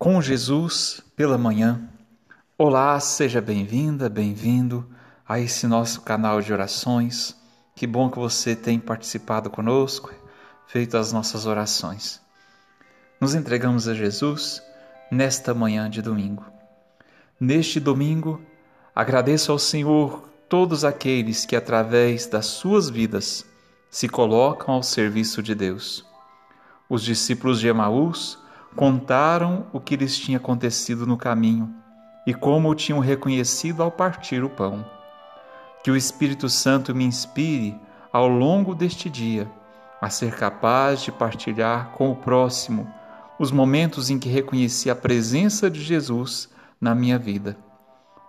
com Jesus pela manhã. Olá, seja bem-vinda, bem-vindo a esse nosso canal de orações. Que bom que você tem participado conosco, feito as nossas orações. Nos entregamos a Jesus nesta manhã de domingo. Neste domingo, agradeço ao Senhor todos aqueles que, através das suas vidas, se colocam ao serviço de Deus. Os discípulos de Emaús contaram o que lhes tinha acontecido no caminho e como o tinham reconhecido ao partir o pão. Que o Espírito Santo me inspire ao longo deste dia a ser capaz de partilhar com o próximo os momentos em que reconheci a presença de Jesus na minha vida.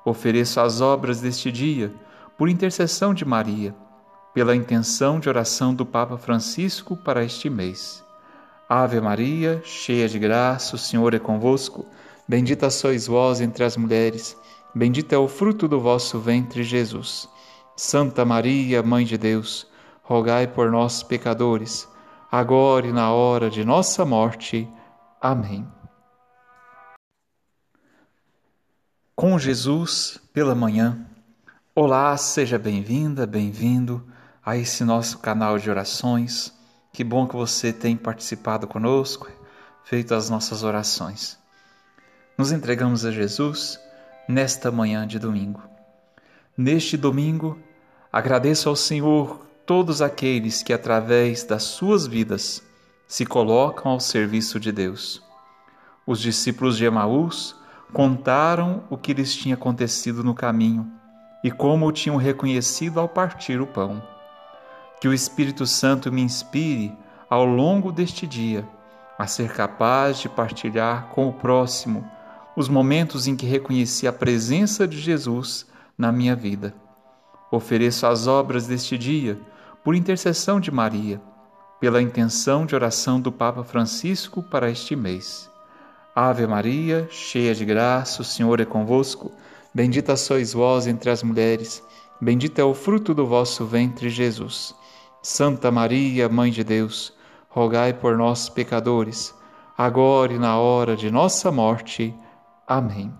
Ofereço as obras deste dia por intercessão de Maria, pela intenção de oração do Papa Francisco para este mês. Ave Maria, cheia de graça, o Senhor é convosco. Bendita sois vós entre as mulheres, bendito é o fruto do vosso ventre, Jesus. Santa Maria, Mãe de Deus, rogai por nós, pecadores, agora e na hora de nossa morte. Amém. Com Jesus pela manhã. Olá, seja bem-vinda, bem-vindo a esse nosso canal de orações que bom que você tem participado conosco, feito as nossas orações. Nos entregamos a Jesus nesta manhã de domingo. Neste domingo, agradeço ao Senhor todos aqueles que, através das suas vidas, se colocam ao serviço de Deus. Os discípulos de Emaús contaram o que lhes tinha acontecido no caminho e como o tinham reconhecido ao partir o pão. Que o Espírito Santo me inspire ao longo deste dia a ser capaz de partilhar com o próximo os momentos em que reconheci a presença de Jesus na minha vida. Ofereço as obras deste dia por intercessão de Maria, pela intenção de oração do Papa Francisco para este mês. Ave Maria, cheia de graça, o Senhor é convosco. Bendita sois vós entre as mulheres, bendito é o fruto do vosso ventre, Jesus. Santa Maria, Mãe de Deus, rogai por nós, pecadores, agora e na hora de nossa morte. Amém.